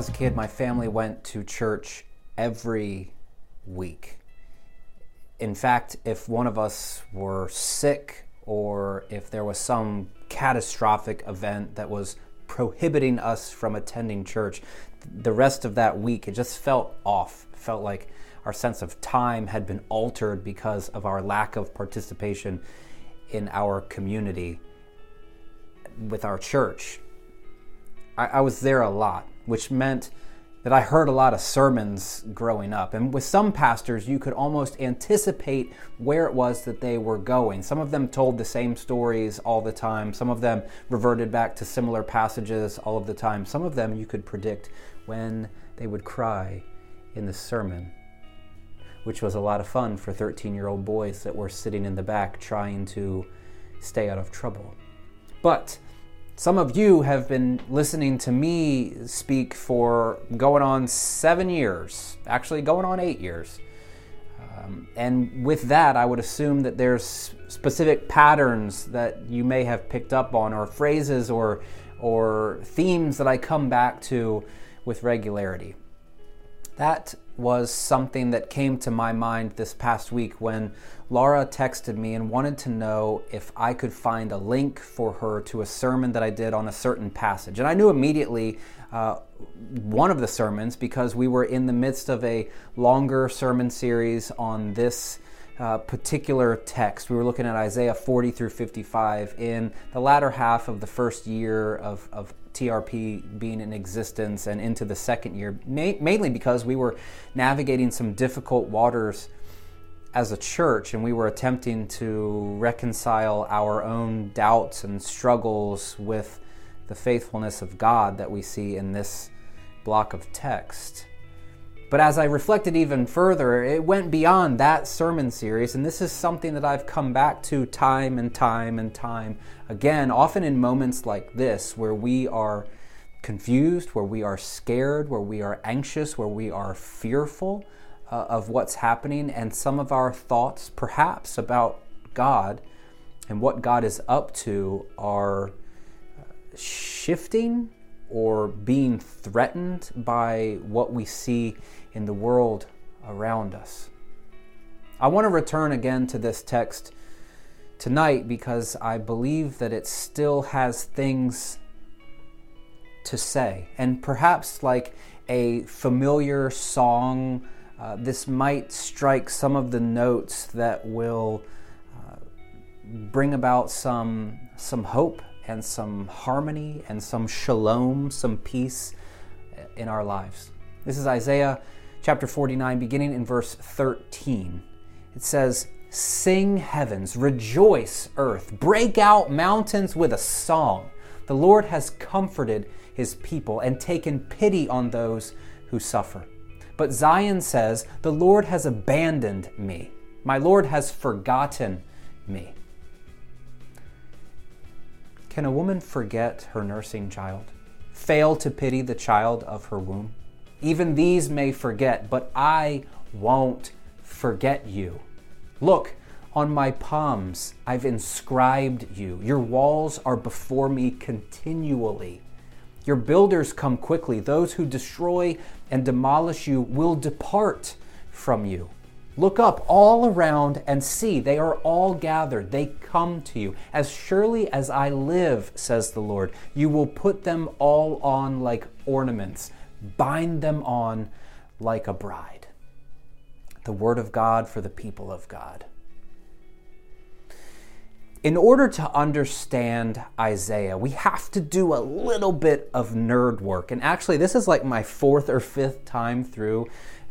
Was a kid, my family went to church every week. In fact, if one of us were sick or if there was some catastrophic event that was prohibiting us from attending church, the rest of that week it just felt off. It felt like our sense of time had been altered because of our lack of participation in our community with our church. I, I was there a lot, which meant that I heard a lot of sermons growing up. And with some pastors, you could almost anticipate where it was that they were going. Some of them told the same stories all the time, some of them reverted back to similar passages all of the time. Some of them you could predict when they would cry in the sermon, which was a lot of fun for 13 year old boys that were sitting in the back trying to stay out of trouble. But some of you have been listening to me speak for going on seven years, actually, going on eight years. Um, and with that, I would assume that there's specific patterns that you may have picked up on, or phrases or, or themes that I come back to with regularity. That was something that came to my mind this past week when Laura texted me and wanted to know if I could find a link for her to a sermon that I did on a certain passage. And I knew immediately uh, one of the sermons because we were in the midst of a longer sermon series on this. Uh, particular text. We were looking at Isaiah 40 through 55 in the latter half of the first year of, of TRP being in existence and into the second year, ma- mainly because we were navigating some difficult waters as a church and we were attempting to reconcile our own doubts and struggles with the faithfulness of God that we see in this block of text. But as I reflected even further, it went beyond that sermon series, and this is something that I've come back to time and time and time again, often in moments like this where we are confused, where we are scared, where we are anxious, where we are fearful uh, of what's happening and some of our thoughts, perhaps, about God and what God is up to are shifting or being threatened by what we see in the world around us. I want to return again to this text tonight because I believe that it still has things to say. And perhaps like a familiar song uh, this might strike some of the notes that will uh, bring about some, some hope and some harmony and some shalom, some peace in our lives. This is Isaiah chapter 49, beginning in verse 13. It says, Sing heavens, rejoice earth, break out mountains with a song. The Lord has comforted his people and taken pity on those who suffer. But Zion says, The Lord has abandoned me. My Lord has forgotten me. Can a woman forget her nursing child? Fail to pity the child of her womb? Even these may forget, but I won't forget you. Look, on my palms I've inscribed you. Your walls are before me continually. Your builders come quickly. Those who destroy and demolish you will depart from you. Look up all around and see, they are all gathered. They come to you. As surely as I live, says the Lord, you will put them all on like ornaments, bind them on like a bride. The word of God for the people of God in order to understand Isaiah, we have to do a little bit of nerd work. And actually, this is like my fourth or fifth time through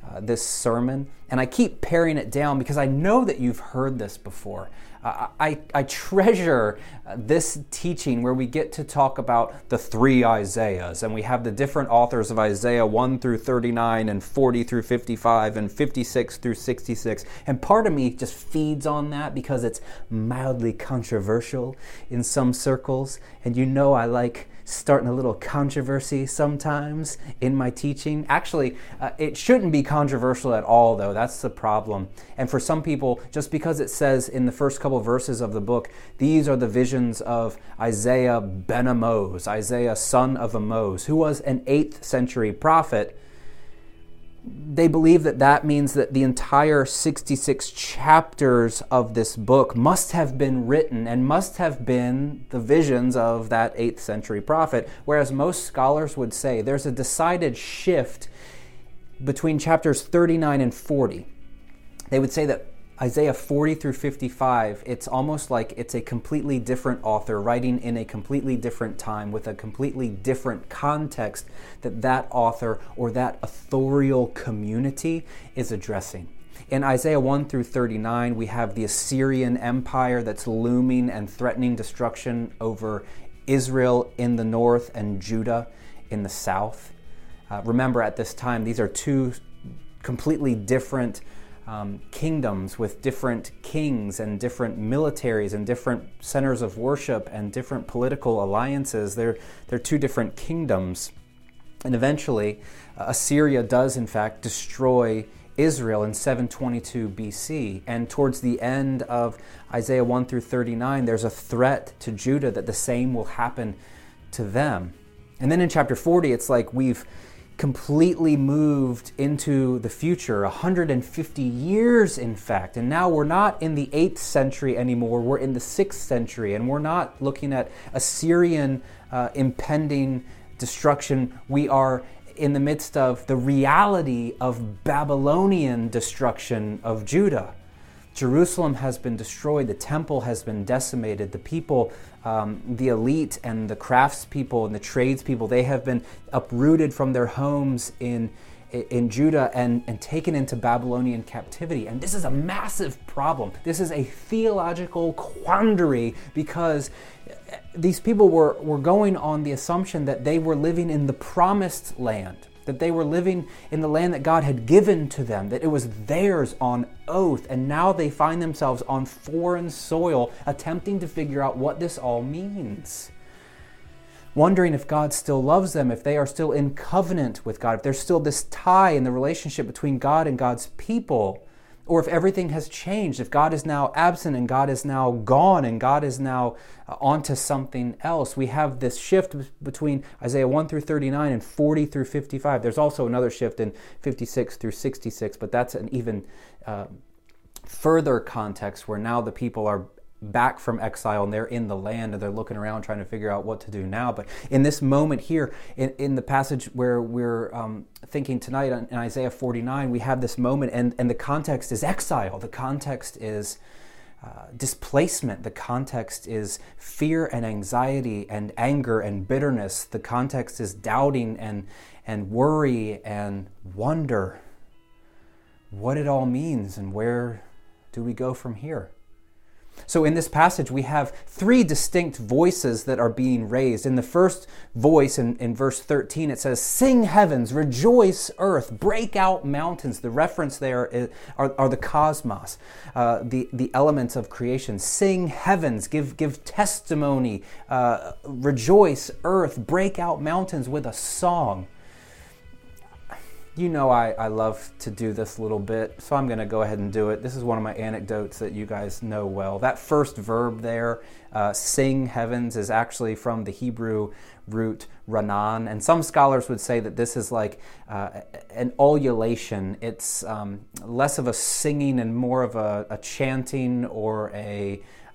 uh, this sermon. And I keep paring it down because I know that you've heard this before. I, I treasure uh, this teaching where we get to talk about the three Isaiahs, and we have the different authors of Isaiah 1 through 39, and 40 through 55, and 56 through 66. And part of me just feeds on that because it's mildly controversial in some circles, and you know I like starting a little controversy sometimes in my teaching. Actually, uh, it shouldn't be controversial at all, though. That's the problem. And for some people, just because it says in the first couple of verses of the book, these are the visions of Isaiah ben Amoz, Isaiah son of Amoz, who was an 8th century prophet they believe that that means that the entire 66 chapters of this book must have been written and must have been the visions of that 8th century prophet, whereas most scholars would say there's a decided shift between chapters 39 and 40. They would say that Isaiah 40 through 55, it's almost like it's a completely different author writing in a completely different time with a completely different context that that author or that authorial community is addressing. In Isaiah 1 through 39, we have the Assyrian Empire that's looming and threatening destruction over Israel in the north and Judah in the south. Uh, remember, at this time, these are two completely different um, kingdoms with different kings and different militaries and different centers of worship and different political alliances. They're, they're two different kingdoms. And eventually, uh, Assyria does, in fact, destroy Israel in 722 BC. And towards the end of Isaiah 1 through 39, there's a threat to Judah that the same will happen to them. And then in chapter 40, it's like we've completely moved into the future, 150 years, in fact. And now we're not in the 8th century anymore, we're in the 6th century, and we're not looking at Assyrian uh, impending destruction. We are in the midst of the reality of Babylonian destruction of Judah. Jerusalem has been destroyed, the temple has been decimated, the people, um, the elite and the craftspeople and the tradespeople, they have been uprooted from their homes in, in Judah and, and taken into Babylonian captivity. And this is a massive problem. This is a theological quandary because these people were, were going on the assumption that they were living in the promised land that they were living in the land that God had given to them, that it was theirs on oath, and now they find themselves on foreign soil attempting to figure out what this all means. Wondering if God still loves them, if they are still in covenant with God, if there's still this tie in the relationship between God and God's people or if everything has changed, if God is now absent and God is now gone and God is now uh, onto something else. We have this shift between Isaiah 1 through 39 and 40 through 55. There's also another shift in 56 through 66, but that's an even uh, further context where now the people are back from exile and they're in the land and they're looking around trying to figure out what to do now. But in this moment here, in, in the passage where we're um, thinking tonight in Isaiah 49, we have this moment and, and the context is exile. The context is uh, displacement. The context is fear and anxiety and anger and bitterness. The context is doubting and, and worry and wonder what it all means and where do we go from here. So, in this passage, we have three distinct voices that are being raised. In the first voice, in, in verse 13, it says, Sing heavens, rejoice earth, break out mountains. The reference there is, are, are, the cosmos, uh, the, the elements of creation. Sing heavens, give, give testimony, uh, rejoice earth, break out mountains with a song you know I, I love to do this little bit, so I'm going to go ahead and do it. This is one of my anecdotes that you guys know well. That first verb there, uh, sing heavens, is actually from the Hebrew root ranan, and some scholars would say that this is like uh, an ululation. It's um, less of a singing and more of a, a chanting or a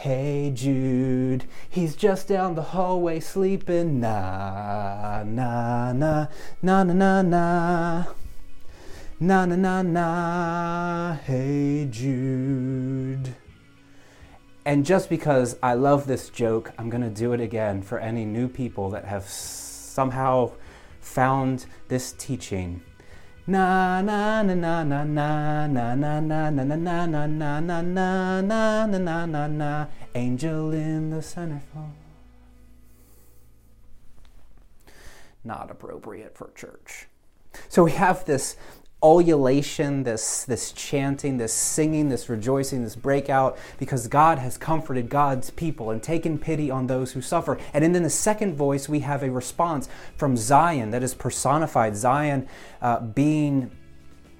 Hey Jude, he's just down the hallway sleeping. Na na na na na na na na na na na. Hey Jude. And just because I love this joke, I'm to do it again for any new people that have somehow found this teaching. Na na na na na na na na na na na na na na na na na na na na angel in the centerfold. Not appropriate for church. So we have this ululation, this, this chanting, this singing, this rejoicing, this breakout, because God has comforted God's people and taken pity on those who suffer. And in the second voice, we have a response from Zion that is personified, Zion uh, being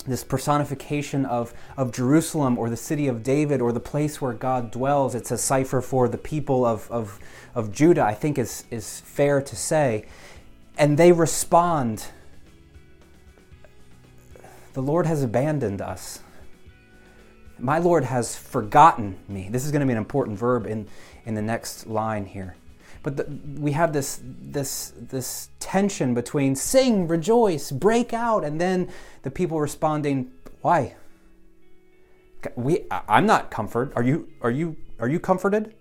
this personification of, of Jerusalem or the city of David or the place where God dwells. It's a cipher for the people of, of, of Judah, I think is, is fair to say. And they respond the Lord has abandoned us. My Lord has forgotten me. This is going to be an important verb in, in the next line here. But the, we have this, this, this tension between sing, rejoice, break out, and then the people responding, why? We, I'm not comforted. Are you, are you, are you comforted?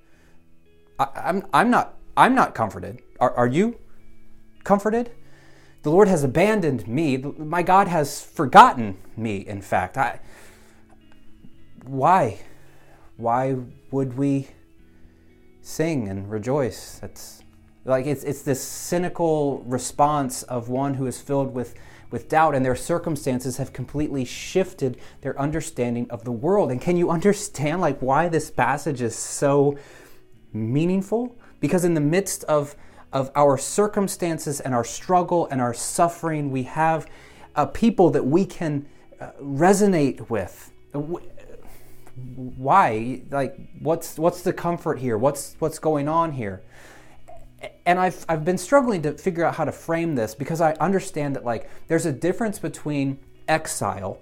I, I'm, I'm, not, I'm not comforted. Are, are you comforted? The Lord has abandoned me. My God has forgotten me, in fact. I, why? Why would we sing and rejoice? That's like it's, it's this cynical response of one who is filled with, with doubt, and their circumstances have completely shifted their understanding of the world. And can you understand like why this passage is so meaningful? Because in the midst of of our circumstances and our struggle and our suffering, we have a people that we can uh, resonate with. Why? Like, what's what's the comfort here? What's what's going on here? And I've I've been struggling to figure out how to frame this because I understand that like there's a difference between exile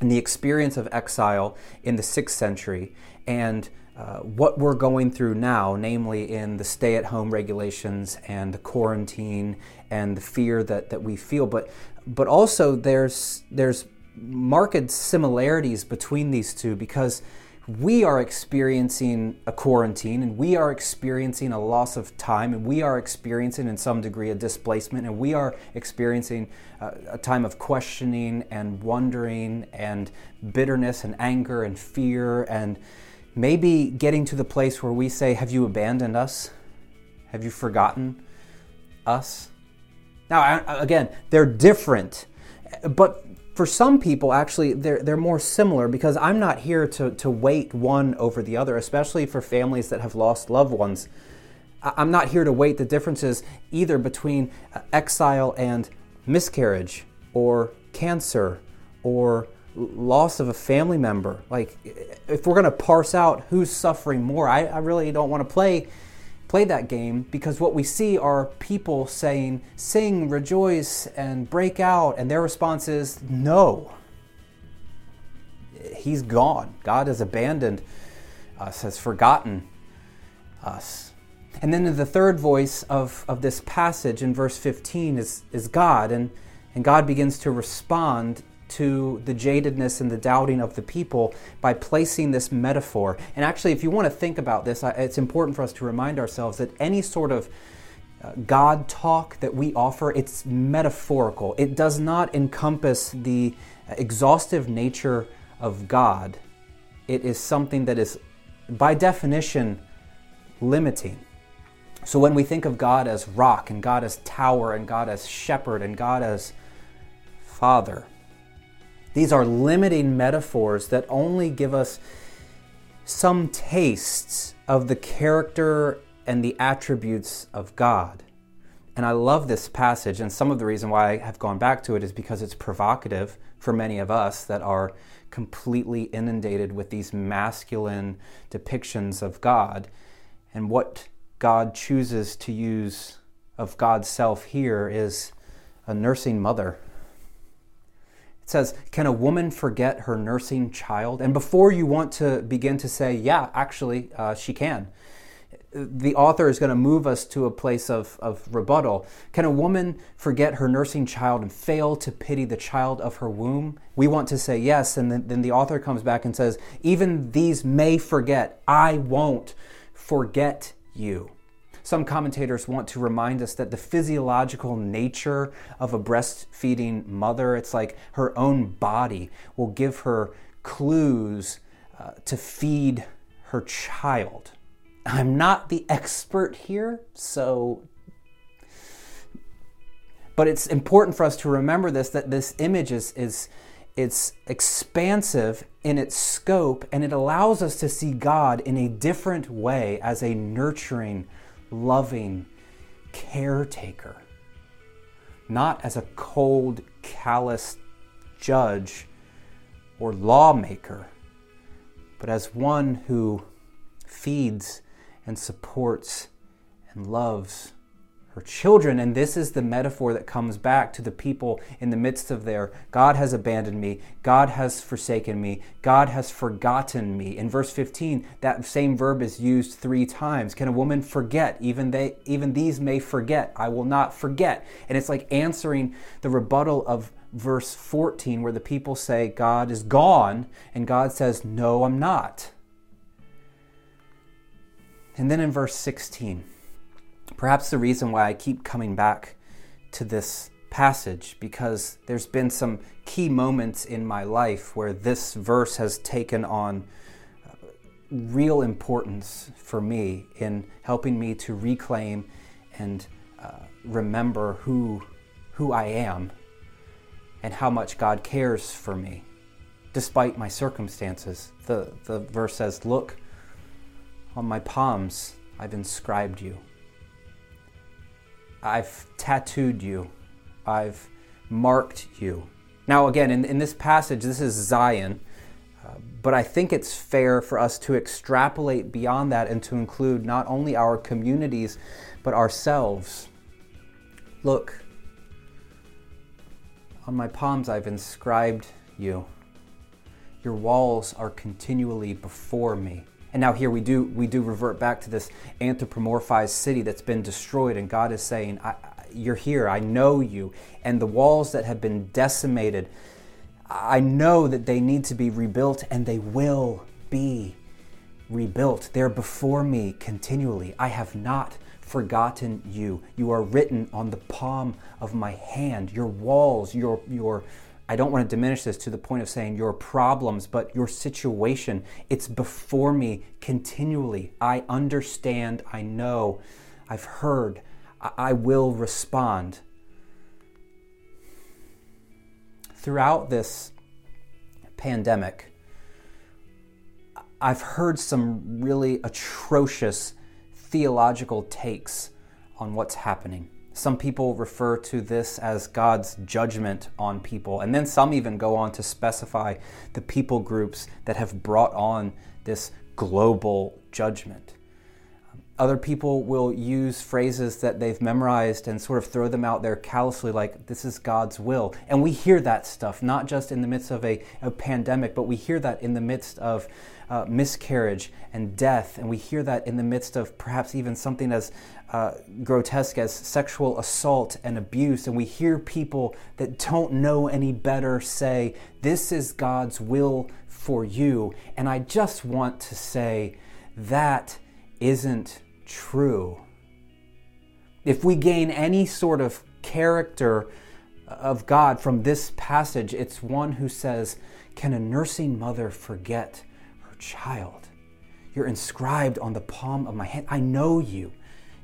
and the experience of exile in the sixth century and uh, what we're going through now, namely in the stay at home regulations and the quarantine and the fear that, that we feel. But, but also, there's, there's marked similarities between these two because we are experiencing a quarantine and we are experiencing a loss of time and we are experiencing, in some degree, a displacement and we are experiencing a, a time of questioning and wondering and bitterness and anger and fear and maybe getting to the place where we say, Have you abandoned us? Have you forgotten us? Now, again, they're different, but for some people, actually, they're, they're more similar because I'm not here to, to weight one over the other, especially for families that have lost loved ones. I'm not here to weight the differences either between uh, exile and miscarriage or cancer or loss of a family member. Like, if we're going to parse out who's suffering more, I, I really don't want to play play that game because what we see are people saying, "Sing, rejoice, and break out," and their response is, "No." He's gone. God has abandoned us, has forgotten us. And then the third voice of, of this passage in verse 15 is, is God, and, and God begins to respond to the jadedness and the doubting of the people by placing this metaphor. And actually, if you want to think about this, it's important for us to remind ourselves that any sort of uh, God talk that we offer, it's metaphorical. It does not encompass the exhaustive nature of God. It is something that is, by definition, limiting. So when we think of God as rock, and God as tower, and God as shepherd, and God as father, these are limiting metaphors that only give us some tastes of the character and the attributes of God. And I love this passage, and some of the reason why I have gone back to it is because it's provocative for many of us that are completely inundated with these masculine depictions of God. And what God chooses to use of God's self here is a nursing mother it says, Can a woman forget her nursing child? And before you want to begin to say, Yeah, actually, uh, she can, the author is going to move us to a place of, of rebuttal. Can a woman forget her nursing child and fail to pity the child of her womb? We want to say yes, and then, then the author comes back and says, Even these may forget. I won't forget you. Some commentators want to remind us that the physiological nature of a breastfeeding mother, it's like her own body, will give her clues uh, to feed her child. I'm not the expert here, so. But it's important for us to remember this that this image is, is it's expansive in its scope and it allows us to see God in a different way as a nurturing, loving caretaker, not as a cold, callous judge or lawmaker, but as one who feeds and supports and loves her children. And this is the metaphor that comes back to the people in the midst of their God has abandoned me, God has forsaken me, God has forgotten me. In verse 15, that same verb is used three times. Can a woman forget? Even they even these may forget. I will not forget. And it's like answering the rebuttal of verse 14 where the people say God is gone and God says no I'm not. And then in verse 16, perhaps the reason why I keep coming back to this passage because there's been some key moments in my life where this verse has taken on uh, real importance for me in helping me to reclaim and uh, remember who who I am and how much God cares for me despite my circumstances. The the verse says, "Look, on my palms, I've inscribed you. I've tattooed you. I've marked you. Now, again, in, in this passage, this is Zion, uh, but I think it's fair for us to extrapolate beyond that and to include not only our communities, but ourselves. Look, on my palms, I've inscribed you. Your walls are continually before me. And now here we do we do revert back to this anthropomorphized city that's been destroyed, and God is saying, "You're here. I know you." And the walls that have been decimated, I know that they need to be rebuilt, and they will be rebuilt. They're before me continually. I have not forgotten you. You are written on the palm of my hand. Your walls, your your I don't want to diminish this to the point of saying your problems, but your situation. It's before me continually. I understand, I know, I've heard, I will respond. Throughout this pandemic, I've heard some really atrocious theological takes on what's happening. Some people refer to this as God's judgment on people. And then some even go on to specify the people groups that have brought on this global judgment. Other people will use phrases that they've memorized and sort of throw them out there callously, like, this is God's will. And we hear that stuff, not just in the midst of a, a pandemic, but we hear that in the midst of uh, miscarriage and death. And we hear that in the midst of perhaps even something as uh, grotesque as sexual assault and abuse. And we hear people that don't know any better say, This is God's will for you. And I just want to say, that isn't true. If we gain any sort of character of God from this passage, it's one who says, Can a nursing mother forget child. You're inscribed on the palm of my hand. I know you.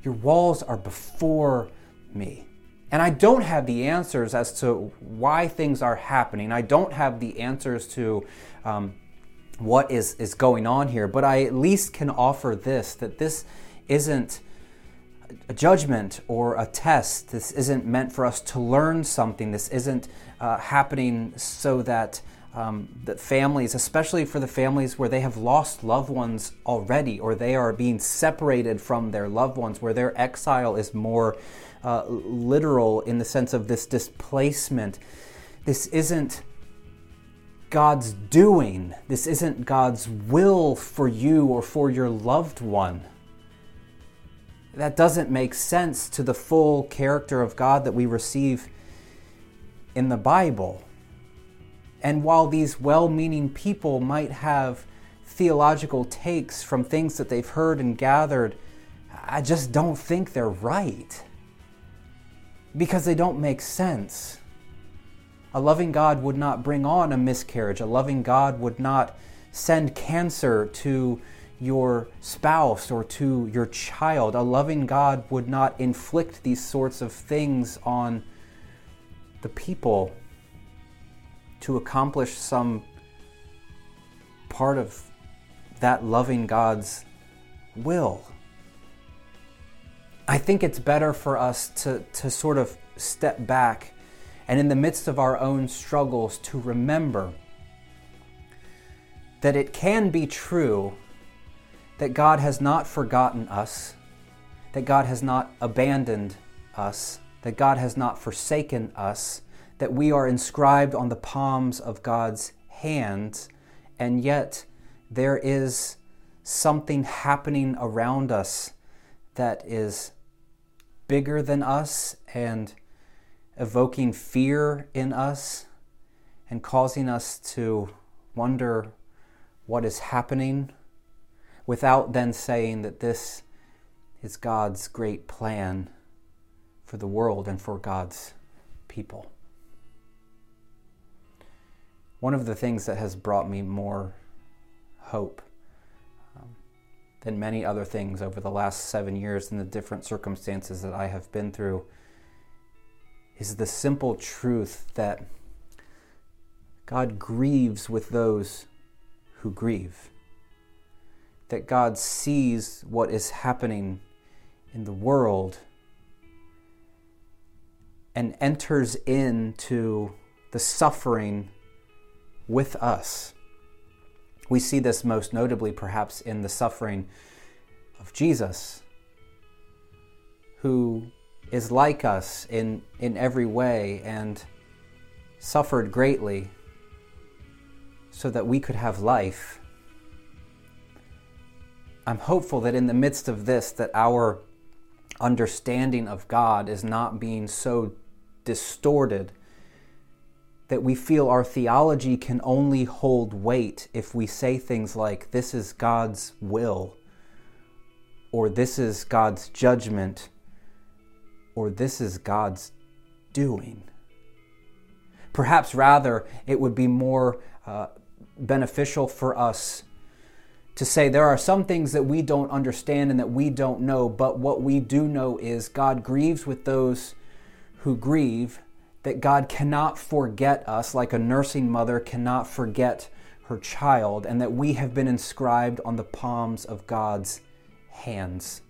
Your walls are before me. And I don't have the answers as to why things are happening. I don't have the answers to um, what is, is going on here, but I at least can offer this that this isn't a judgment or a test. This isn't meant for us to learn something. This isn't uh, happening so that um, that families, especially for the families where they have lost loved ones already, or they are being separated from their loved ones, where their exile is more uh, literal in the sense of this displacement. This isn't God's doing, this isn't God's will for you or for your loved one. That doesn't make sense to the full character of God that we receive in the Bible. And while these well meaning people might have theological takes from things that they've heard and gathered I just don't think they're right because they don't make sense. A loving God would not bring on a miscarriage. A loving God would not send cancer to your spouse or to your child. A loving God would not inflict these sorts of things on the people to accomplish some part of that loving God's will. I think it's better for us to, to sort of step back and in the midst of our own struggles to remember that it can be true that God has not forgotten us, that God has not abandoned us, that God has not forsaken us, that we are inscribed on the palms of God's hands, and yet there is something happening around us that is bigger than us and evoking fear in us and causing us to wonder what is happening without then saying that this is God's great plan for the world and for God's people. One of the things that has brought me more hope um, than many other things over the last seven years in the different circumstances that I have been through is the simple truth that God grieves with those who grieve. That God sees what is happening in the world and enters into the suffering with us. We see this most notably, perhaps, in the suffering of Jesus, who is like us in, in every way and suffered greatly so that we could have life. I'm hopeful that in the midst of this that our understanding of God is not being so distorted that we feel our theology can only hold weight if we say things like, This is God's will, or This is God's judgment, or This is God's doing. Perhaps rather, it would be more uh, beneficial for us to say there are some things that we don't understand and that we don't know, but what we do know is God grieves with those who grieve that God cannot forget us like a nursing mother cannot forget her child, and that we have been inscribed on the palms of God's hands.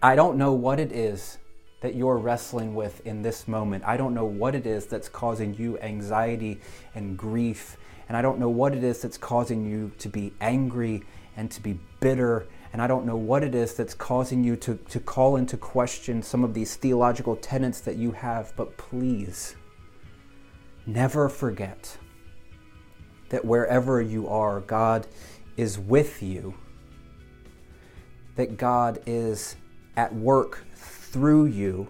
I don't know what it is that you're wrestling with in this moment. I don't know what it is that's causing you anxiety and grief, and I don't know what it is that's causing you to be angry and to be bitter and I don't know what it is that's causing you to, to call into question some of these theological tenets that you have, but please never forget that wherever you are, God is with you, that God is at work through you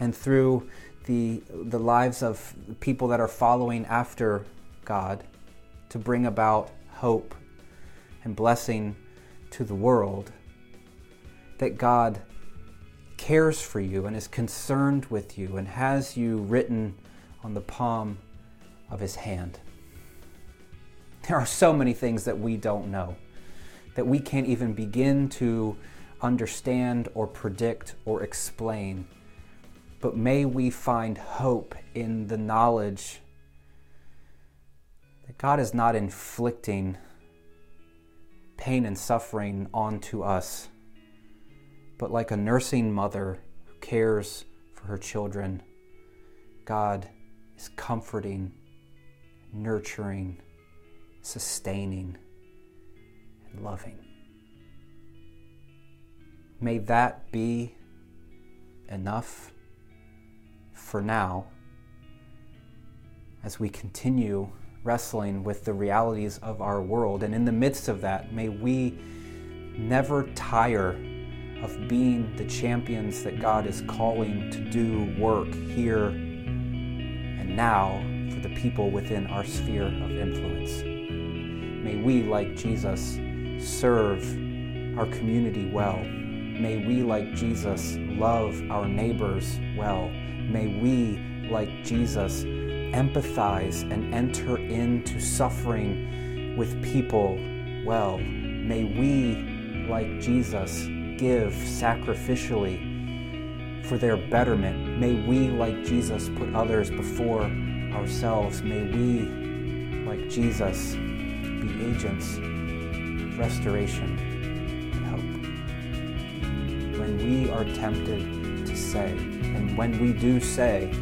and through the, the lives of people that are following after God to bring about hope and blessing to the world that God cares for you and is concerned with you and has you written on the palm of his hand. There are so many things that we don't know, that we can't even begin to understand or predict or explain. But may we find hope in the knowledge that God is not inflicting pain and suffering onto us, but like a nursing mother who cares for her children, God is comforting, nurturing, sustaining, and loving. May that be enough for now as we continue wrestling with the realities of our world. And in the midst of that, may we never tire of being the champions that God is calling to do work here and now for the people within our sphere of influence. May we, like Jesus, serve our community well. May we, like Jesus, love our neighbors well. May we, like Jesus, empathize and enter into suffering with people well. May we, like Jesus, give sacrificially for their betterment. May we, like Jesus, put others before ourselves. May we, like Jesus, be agents of restoration and hope. When we are tempted to say, and when we do say,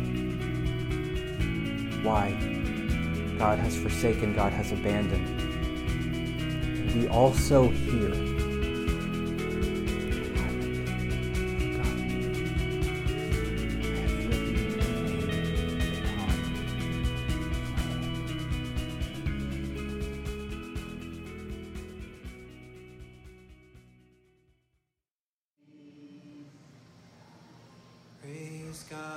why God has forsaken, God has abandoned, we also hear Praise God.